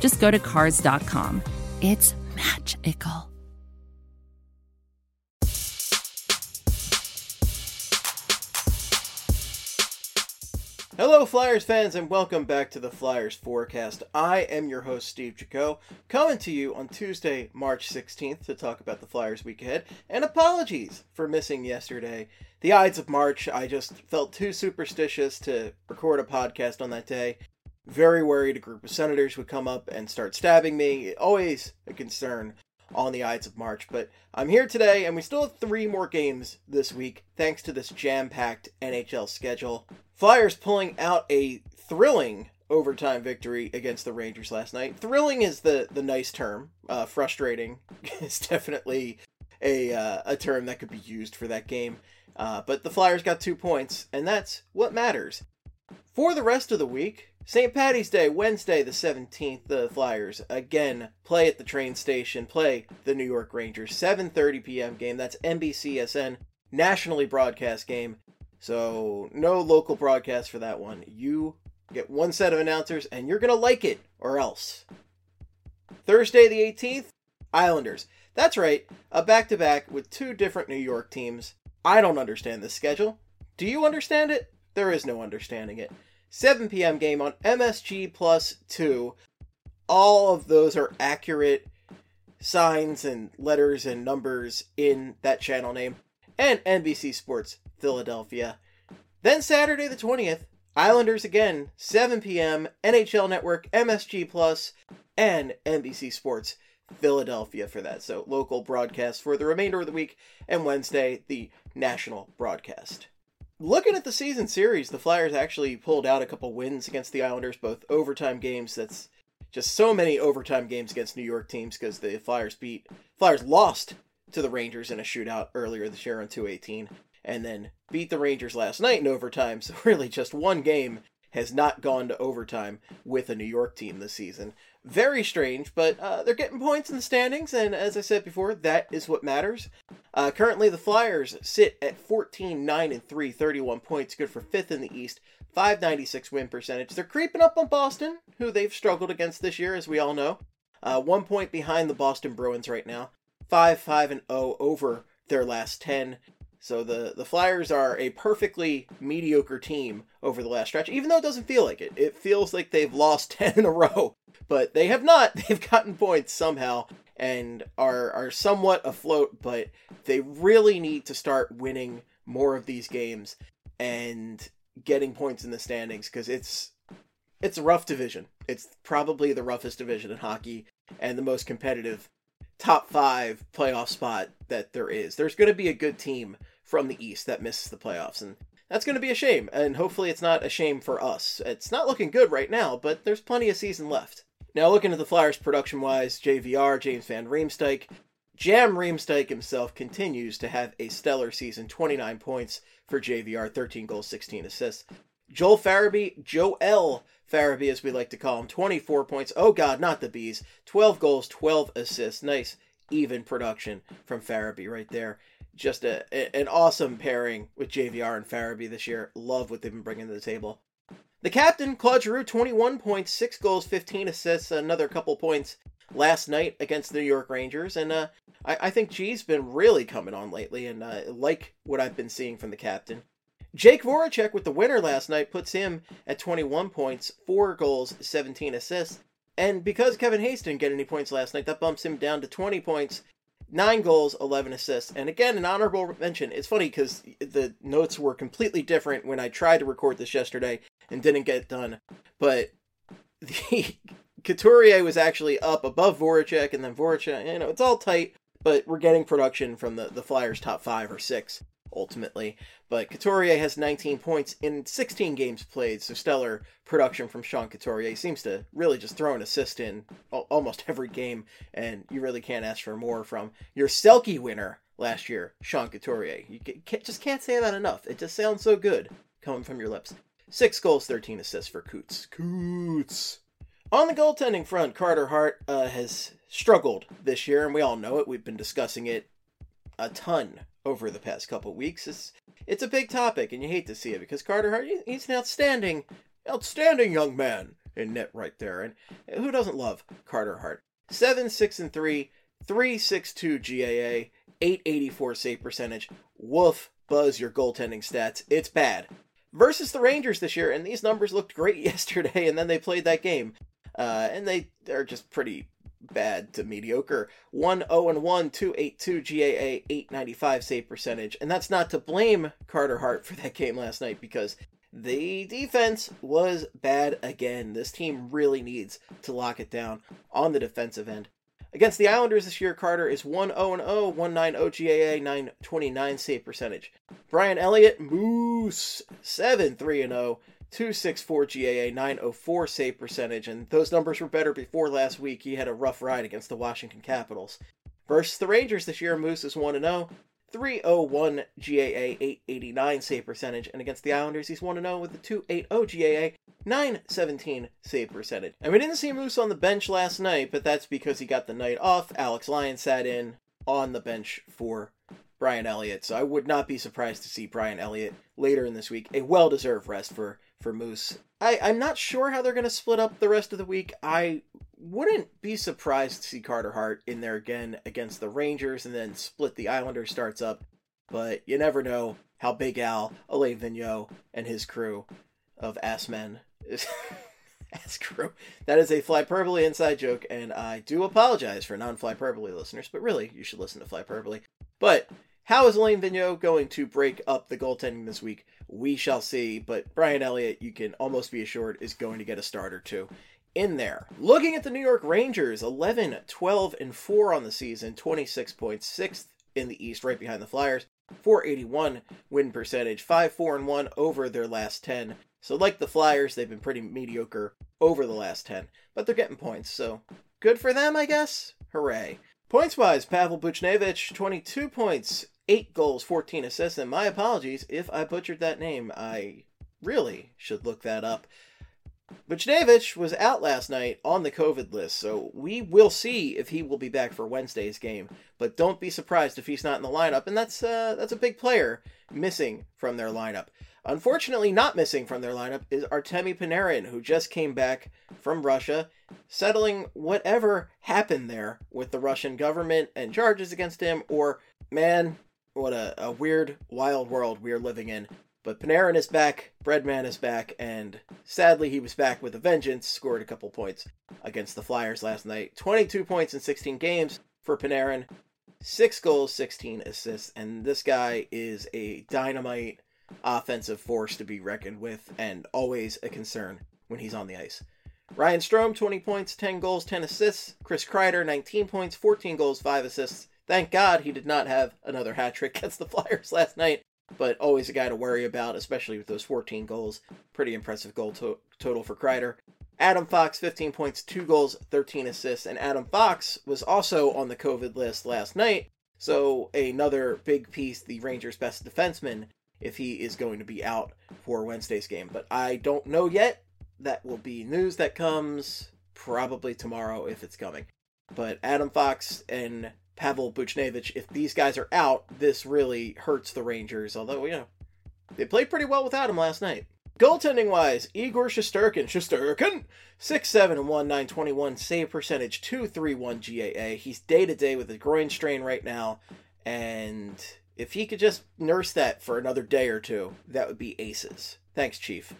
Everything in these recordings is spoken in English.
just go to Cars.com. It's magical. Hello, Flyers fans, and welcome back to the Flyers Forecast. I am your host, Steve Jaco, coming to you on Tuesday, March 16th to talk about the Flyers week ahead. And apologies for missing yesterday. The Ides of March, I just felt too superstitious to record a podcast on that day. Very worried a group of senators would come up and start stabbing me. Always a concern on the Ides of March. But I'm here today, and we still have three more games this week, thanks to this jam packed NHL schedule. Flyers pulling out a thrilling overtime victory against the Rangers last night. Thrilling is the the nice term. Uh, frustrating is definitely a uh, a term that could be used for that game. Uh, but the Flyers got two points, and that's what matters. For the rest of the week, St. Patty's Day, Wednesday the 17th, the Flyers again play at the train station, play the New York Rangers. 7:30 p.m. game. That's NBCSN nationally broadcast game. So no local broadcast for that one. You get one set of announcers and you're going to like it or else. Thursday the 18th, Islanders. That's right, a back-to-back with two different New York teams. I don't understand this schedule. Do you understand it? There is no understanding it. 7 p.m. game on MSG Plus 2. All of those are accurate signs and letters and numbers in that channel name. And NBC Sports Philadelphia. Then Saturday the 20th, Islanders again, 7 p.m., NHL Network, MSG Plus, and NBC Sports Philadelphia for that. So local broadcast for the remainder of the week, and Wednesday, the national broadcast. Looking at the season series, the Flyers actually pulled out a couple wins against the Islanders, both overtime games. That's just so many overtime games against New York teams because the Flyers beat Flyers lost to the Rangers in a shootout earlier this year on 218 and then beat the Rangers last night in overtime. So really just one game has not gone to overtime with a New York team this season. Very strange, but uh, they're getting points in the standings, and as I said before, that is what matters. Uh, currently, the Flyers sit at 14, 9, and 3, 31 points, good for fifth in the East, 596 win percentage. They're creeping up on Boston, who they've struggled against this year, as we all know. Uh, one point behind the Boston Bruins right now, 5, 5, and 0 over their last 10. So the the Flyers are a perfectly mediocre team over the last stretch, even though it doesn't feel like it. It feels like they've lost 10 in a row, but they have not. They've gotten points somehow and are are somewhat afloat, but they really need to start winning more of these games and getting points in the standings because it's it's a rough division. It's probably the roughest division in hockey and the most competitive top five playoff spot that there is. There's going to be a good team from the East that misses the playoffs, and that's going to be a shame. And hopefully, it's not a shame for us. It's not looking good right now, but there's plenty of season left. Now, looking at the Flyers production wise, JVR, James Van Riemsdyk, Jam Riemsdyk himself continues to have a stellar season 29 points for JVR, 13 goals, 16 assists. Joel Farabee, Joel Farabee, as we like to call him, 24 points. Oh, God, not the Bees. 12 goals, 12 assists. Nice, even production from Farabee right there. Just a, an awesome pairing with JVR and Farabee this year. Love what they've been bringing to the table. The captain, Claude Giroux, 21 points, 6 goals, 15 assists, another couple points last night against the New York Rangers. And uh, I, I think G's been really coming on lately, and uh, like what I've been seeing from the captain. Jake Voracek with the winner last night puts him at 21 points, 4 goals, 17 assists. And because Kevin Hayes didn't get any points last night, that bumps him down to 20 points, 9 goals, 11 assists. And again, an honorable mention. It's funny because the notes were completely different when I tried to record this yesterday and didn't get done. But the Couturier was actually up above Voracek, and then Voracek, you know, it's all tight, but we're getting production from the, the Flyers' top five or six ultimately. But Couturier has 19 points in 16 games played, so stellar production from Sean Couturier. He seems to really just throw an assist in almost every game, and you really can't ask for more from your Selke winner last year, Sean Couturier. You just can't say that enough. It just sounds so good coming from your lips. Six goals, 13 assists for Coots. Coots. On the goaltending front, Carter Hart uh, has struggled this year, and we all know it. We've been discussing it a ton over the past couple weeks. It's it's a big topic, and you hate to see it because Carter Hart he's an outstanding, outstanding young man in net right there, and who doesn't love Carter Hart? Seven six and three, three six two GAA, eight eighty four save percentage. Woof, buzz your goaltending stats. It's bad. Versus the Rangers this year, and these numbers looked great yesterday, and then they played that game. Uh, and they they're just pretty bad to mediocre. 1 0 and 1, 282 GAA, 895 save percentage. And that's not to blame Carter Hart for that game last night because the defense was bad again. This team really needs to lock it down on the defensive end. Against the Islanders this year, Carter is 1 0 0, 190 GAA, 929 save percentage. Brian Elliott, Moose, 7 3 0, 264 GAA, 904 save percentage, and those numbers were better before last week. He had a rough ride against the Washington Capitals. Versus the Rangers this year, Moose is 1 0, 301 GAA, 889 save percentage, and against the Islanders, he's 1 0 with a 280 GAA, 917 save percentage. And we didn't see Moose on the bench last night, but that's because he got the night off. Alex Lyon sat in on the bench for Brian Elliott, so I would not be surprised to see Brian Elliott later in this week. A well deserved rest for for Moose. I, I'm not sure how they're going to split up the rest of the week. I wouldn't be surprised to see Carter Hart in there again against the Rangers and then split the Islanders starts up. But you never know how Big Al, Alain Vigneault, and his crew of ass men is. ass crew. That is a Flyperbole inside joke, and I do apologize for non Flyperbole listeners, but really, you should listen to Flyperbole. But how is Alain Vigneault going to break up the goaltending this week? We shall see, but Brian Elliott, you can almost be assured, is going to get a start or two in there. Looking at the New York Rangers, 11, 12, and 4 on the season, 26 points, 6th in the East, right behind the Flyers. 481 win percentage, 5 4 and 1 over their last 10. So, like the Flyers, they've been pretty mediocre over the last 10, but they're getting points, so good for them, I guess. Hooray. Points wise, Pavel Buchnevich, 22 points, eight goals, 14 assists, and my apologies if I butchered that name. I really should look that up. Buchnevich was out last night on the COVID list, so we will see if he will be back for Wednesday's game. But don't be surprised if he's not in the lineup, and that's uh, that's a big player missing from their lineup. Unfortunately, not missing from their lineup is Artemi Panarin, who just came back from Russia, settling whatever happened there with the Russian government and charges against him, or man, what a, a weird, wild world we're living in. But Panarin is back, Breadman is back, and sadly he was back with a vengeance, scored a couple points against the Flyers last night. 22 points in 16 games for Panarin, 6 goals, 16 assists, and this guy is a dynamite offensive force to be reckoned with and always a concern when he's on the ice. Ryan Strome, 20 points, 10 goals, 10 assists. Chris Kreider, 19 points, 14 goals, 5 assists. Thank God he did not have another hat trick against the Flyers last night, but always a guy to worry about, especially with those 14 goals. Pretty impressive goal to- total for Kreider. Adam Fox, 15 points, 2 goals, 13 assists, and Adam Fox was also on the COVID list last night, so another big piece, the Rangers' best defenseman, if he is going to be out for Wednesday's game. But I don't know yet. That will be news that comes probably tomorrow if it's coming. But Adam Fox and Pavel Buchnevich, if these guys are out, this really hurts the Rangers. Although, you know, they played pretty well without him last night. Goaltending wise, Igor Shesterkin, Shesterkin, 6'7 and 1, 921 save percentage, 231 GAA. He's day to day with a groin strain right now, and if he could just nurse that for another day or two, that would be aces. Thanks, Chief.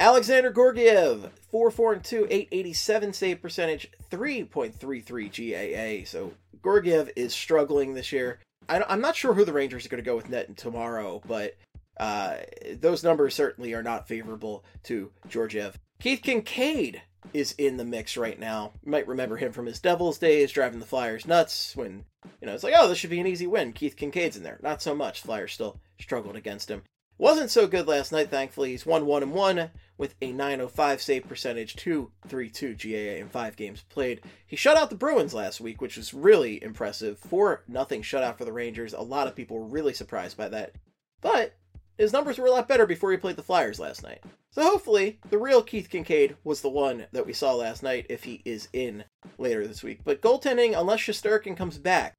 Alexander Georgiev, 4 4 and 2, 887 save percentage, 3.33 GAA. So Georgiev is struggling this year. I, am not sure who the Rangers are going to go with net tomorrow, but uh, those numbers certainly are not favorable to Georgiev. Keith Kinkaid is in the mix right now. You might remember him from his Devils days, driving the Flyers nuts when, you know, it's like, oh, this should be an easy win. Keith Kinkaid's in there. Not so much. Flyers still struggled against him. Wasn't so good last night, thankfully. He's 1 1 and 1 with a 905 save percentage, 232 GAA in five games played. He shut out the Bruins last week, which was really impressive. 4 nothing shutout for the Rangers. A lot of people were really surprised by that. But his numbers were a lot better before he played the Flyers last night. So hopefully, the real Keith Kinkaid was the one that we saw last night if he is in later this week. But goaltending, unless Shesterkin comes back,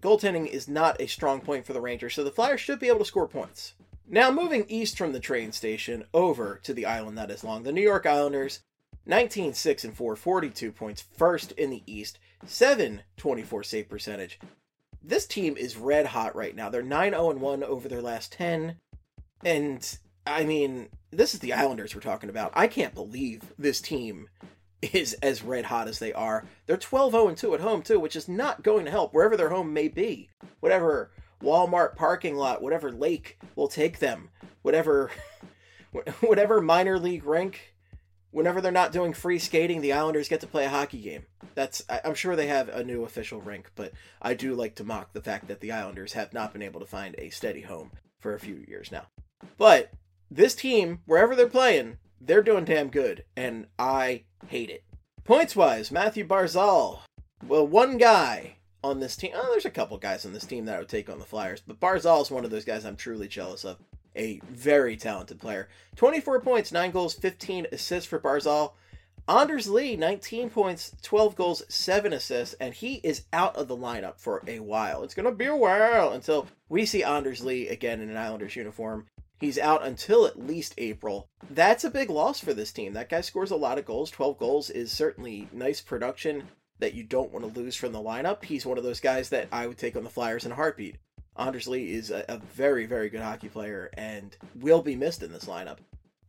goaltending is not a strong point for the Rangers, so the Flyers should be able to score points. Now, moving east from the train station over to the island that is long, the New York Islanders, 19 6 and 4, 42 points, first in the East, 7 24 save percentage. This team is red hot right now. They're 9 0 1 over their last 10. And I mean, this is the Islanders we're talking about. I can't believe this team is as red hot as they are. They're 12 0 2 at home, too, which is not going to help wherever their home may be. Whatever Walmart parking lot, whatever lake will take them, whatever whatever minor league rink, whenever they're not doing free skating, the Islanders get to play a hockey game. That's I'm sure they have a new official rink, but I do like to mock the fact that the Islanders have not been able to find a steady home for a few years now. But this team, wherever they're playing, they're doing damn good, and I hate it. Points wise, Matthew Barzal. Well, one guy on this team. Oh, there's a couple guys on this team that I would take on the Flyers, but Barzal is one of those guys I'm truly jealous of. A very talented player. 24 points, 9 goals, 15 assists for Barzal. Anders Lee, 19 points, 12 goals, 7 assists, and he is out of the lineup for a while. It's going to be a while until we see Anders Lee again in an Islanders uniform. He's out until at least April. That's a big loss for this team. That guy scores a lot of goals. 12 goals is certainly nice production that you don't want to lose from the lineup. He's one of those guys that I would take on the Flyers in a heartbeat. Anders Lee is a, a very, very good hockey player and will be missed in this lineup.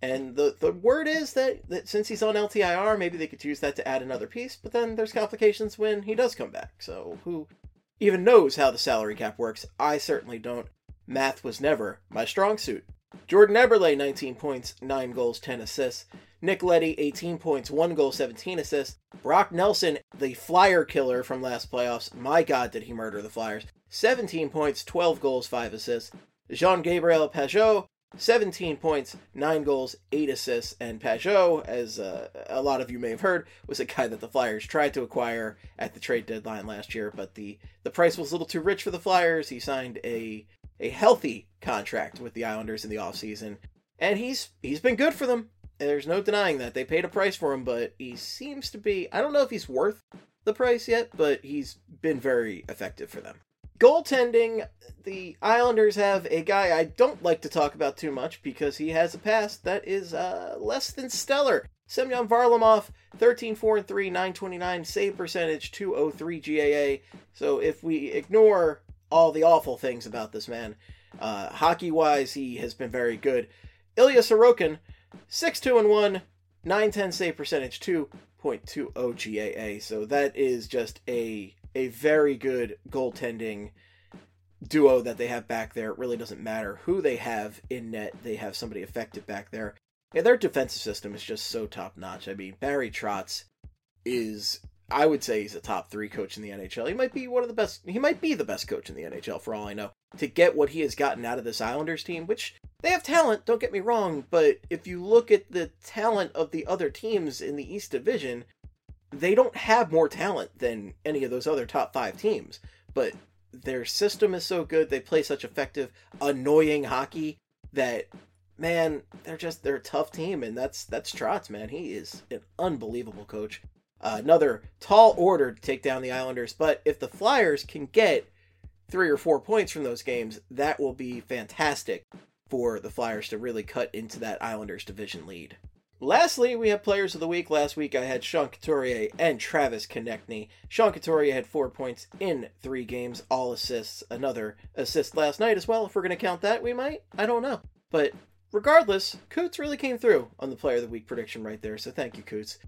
And the, the word is that, that since he's on LTIR, maybe they could use that to add another piece, but then there's complications when he does come back. So who even knows how the salary cap works? I certainly don't. Math was never my strong suit. Jordan Eberle, 19 points, 9 goals, 10 assists. Nick Leddy, 18 points, 1 goal, 17 assists. Brock Nelson, the flyer killer from last playoffs. My God, did he murder the Flyers. 17 points, 12 goals, 5 assists. Jean Gabriel Pageau, 17 points, 9 goals, 8 assists, and Pageau, as uh, a lot of you may have heard, was a guy that the Flyers tried to acquire at the trade deadline last year, but the, the price was a little too rich for the Flyers. He signed a a healthy contract with the Islanders in the offseason, and he's he's been good for them. There's no denying that. They paid a price for him, but he seems to be I don't know if he's worth the price yet, but he's been very effective for them. Goaltending, the Islanders have a guy I don't like to talk about too much because he has a past that is uh, less than stellar. Semyon Varlamov, 13 4 and 3, 929 save percentage, 203 GAA. So if we ignore all the awful things about this man, uh, hockey wise, he has been very good. Ilya Sorokin, 6 2 and 1, 910 save percentage, 2.20 GAA. So that is just a a very good goaltending duo that they have back there. It really doesn't matter who they have in net, they have somebody effective back there. Yeah, their defensive system is just so top notch. I mean, Barry Trotz is I would say he's a top three coach in the NHL. He might be one of the best. He might be the best coach in the NHL for all I know. To get what he has gotten out of this Islanders team, which they have talent, don't get me wrong, but if you look at the talent of the other teams in the East Division, they don't have more talent than any of those other top five teams, but their system is so good. They play such effective, annoying hockey that man, they're just they're a tough team, and that's that's Trotz, man. He is an unbelievable coach. Uh, another tall order to take down the Islanders, but if the Flyers can get three or four points from those games, that will be fantastic for the Flyers to really cut into that Islanders division lead. Lastly, we have players of the week. Last week I had Sean Couturier and Travis Konecny. Sean Couturier had four points in three games, all assists. Another assist last night as well. If we're going to count that, we might. I don't know. But regardless, Coots really came through on the player of the week prediction right there. So thank you, Coots.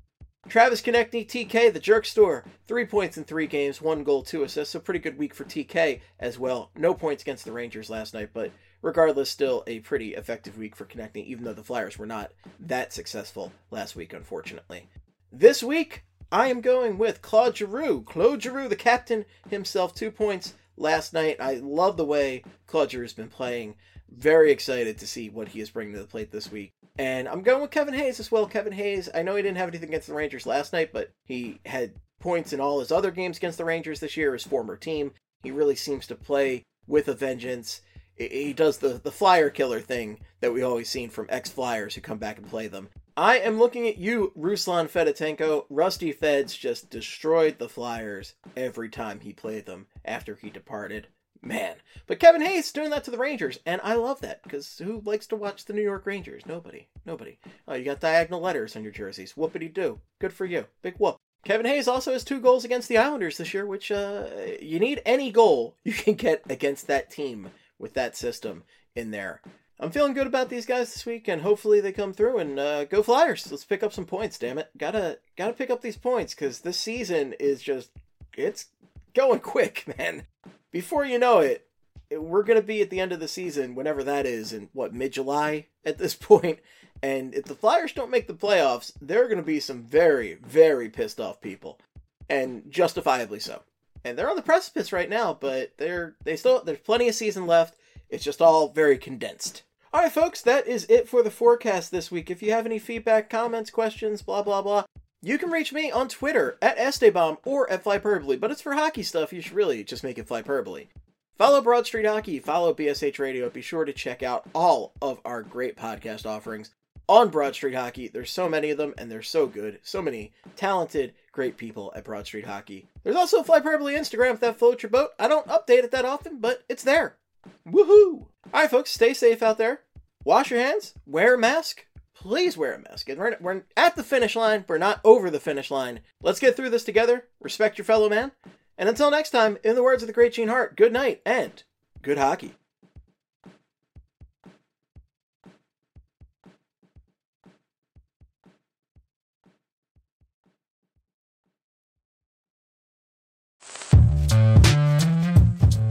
Travis Konecny, TK, the Jerk Store, three points in three games, one goal, two assists. So pretty good week for TK as well. No points against the Rangers last night, but regardless, still a pretty effective week for Konecny, even though the Flyers were not that successful last week, unfortunately. This week, I am going with Claude Giroux. Claude Giroux, the captain himself, two points last night. I love the way Claude Giroux has been playing. Very excited to see what he is bringing to the plate this week. And I'm going with Kevin Hayes as well. Kevin Hayes, I know he didn't have anything against the Rangers last night, but he had points in all his other games against the Rangers this year, his former team. He really seems to play with a vengeance. He does the, the flyer killer thing that we always seen from ex Flyers who come back and play them. I am looking at you, Ruslan Fedotenko. Rusty Feds just destroyed the Flyers every time he played them after he departed. Man. But Kevin Hayes doing that to the Rangers, and I love that because who likes to watch the New York Rangers? Nobody. Nobody. Oh, you got diagonal letters on your jerseys. Whoopity do. Good for you. Big whoop. Kevin Hayes also has two goals against the Islanders this year, which uh, you need any goal you can get against that team with that system in there. I'm feeling good about these guys this week, and hopefully they come through and uh, go Flyers. Let's pick up some points. Damn it, gotta gotta pick up these points because this season is just it's going quick, man. Before you know it, we're gonna be at the end of the season, whenever that is, in what mid July at this point. And if the Flyers don't make the playoffs, there are gonna be some very very pissed off people, and justifiably so. And they're on the precipice right now, but they're they still there's plenty of season left. It's just all very condensed. All right, folks, that is it for the forecast this week. If you have any feedback, comments, questions, blah, blah, blah, you can reach me on Twitter at Estebomb or at Flyperbole, but it's for hockey stuff. You should really just make it Flyperbole. Follow Broad Street Hockey, follow BSH Radio. Be sure to check out all of our great podcast offerings on Broad Street Hockey. There's so many of them, and they're so good. So many talented, great people at Broad Street Hockey. There's also fly Flyperbole Instagram if that floats your boat. I don't update it that often, but it's there. Woohoo! Alright, folks, stay safe out there. Wash your hands, wear a mask. Please wear a mask. We're, we're at the finish line, we're not over the finish line. Let's get through this together. Respect your fellow man. And until next time, in the words of the great Gene Hart, good night and good hockey.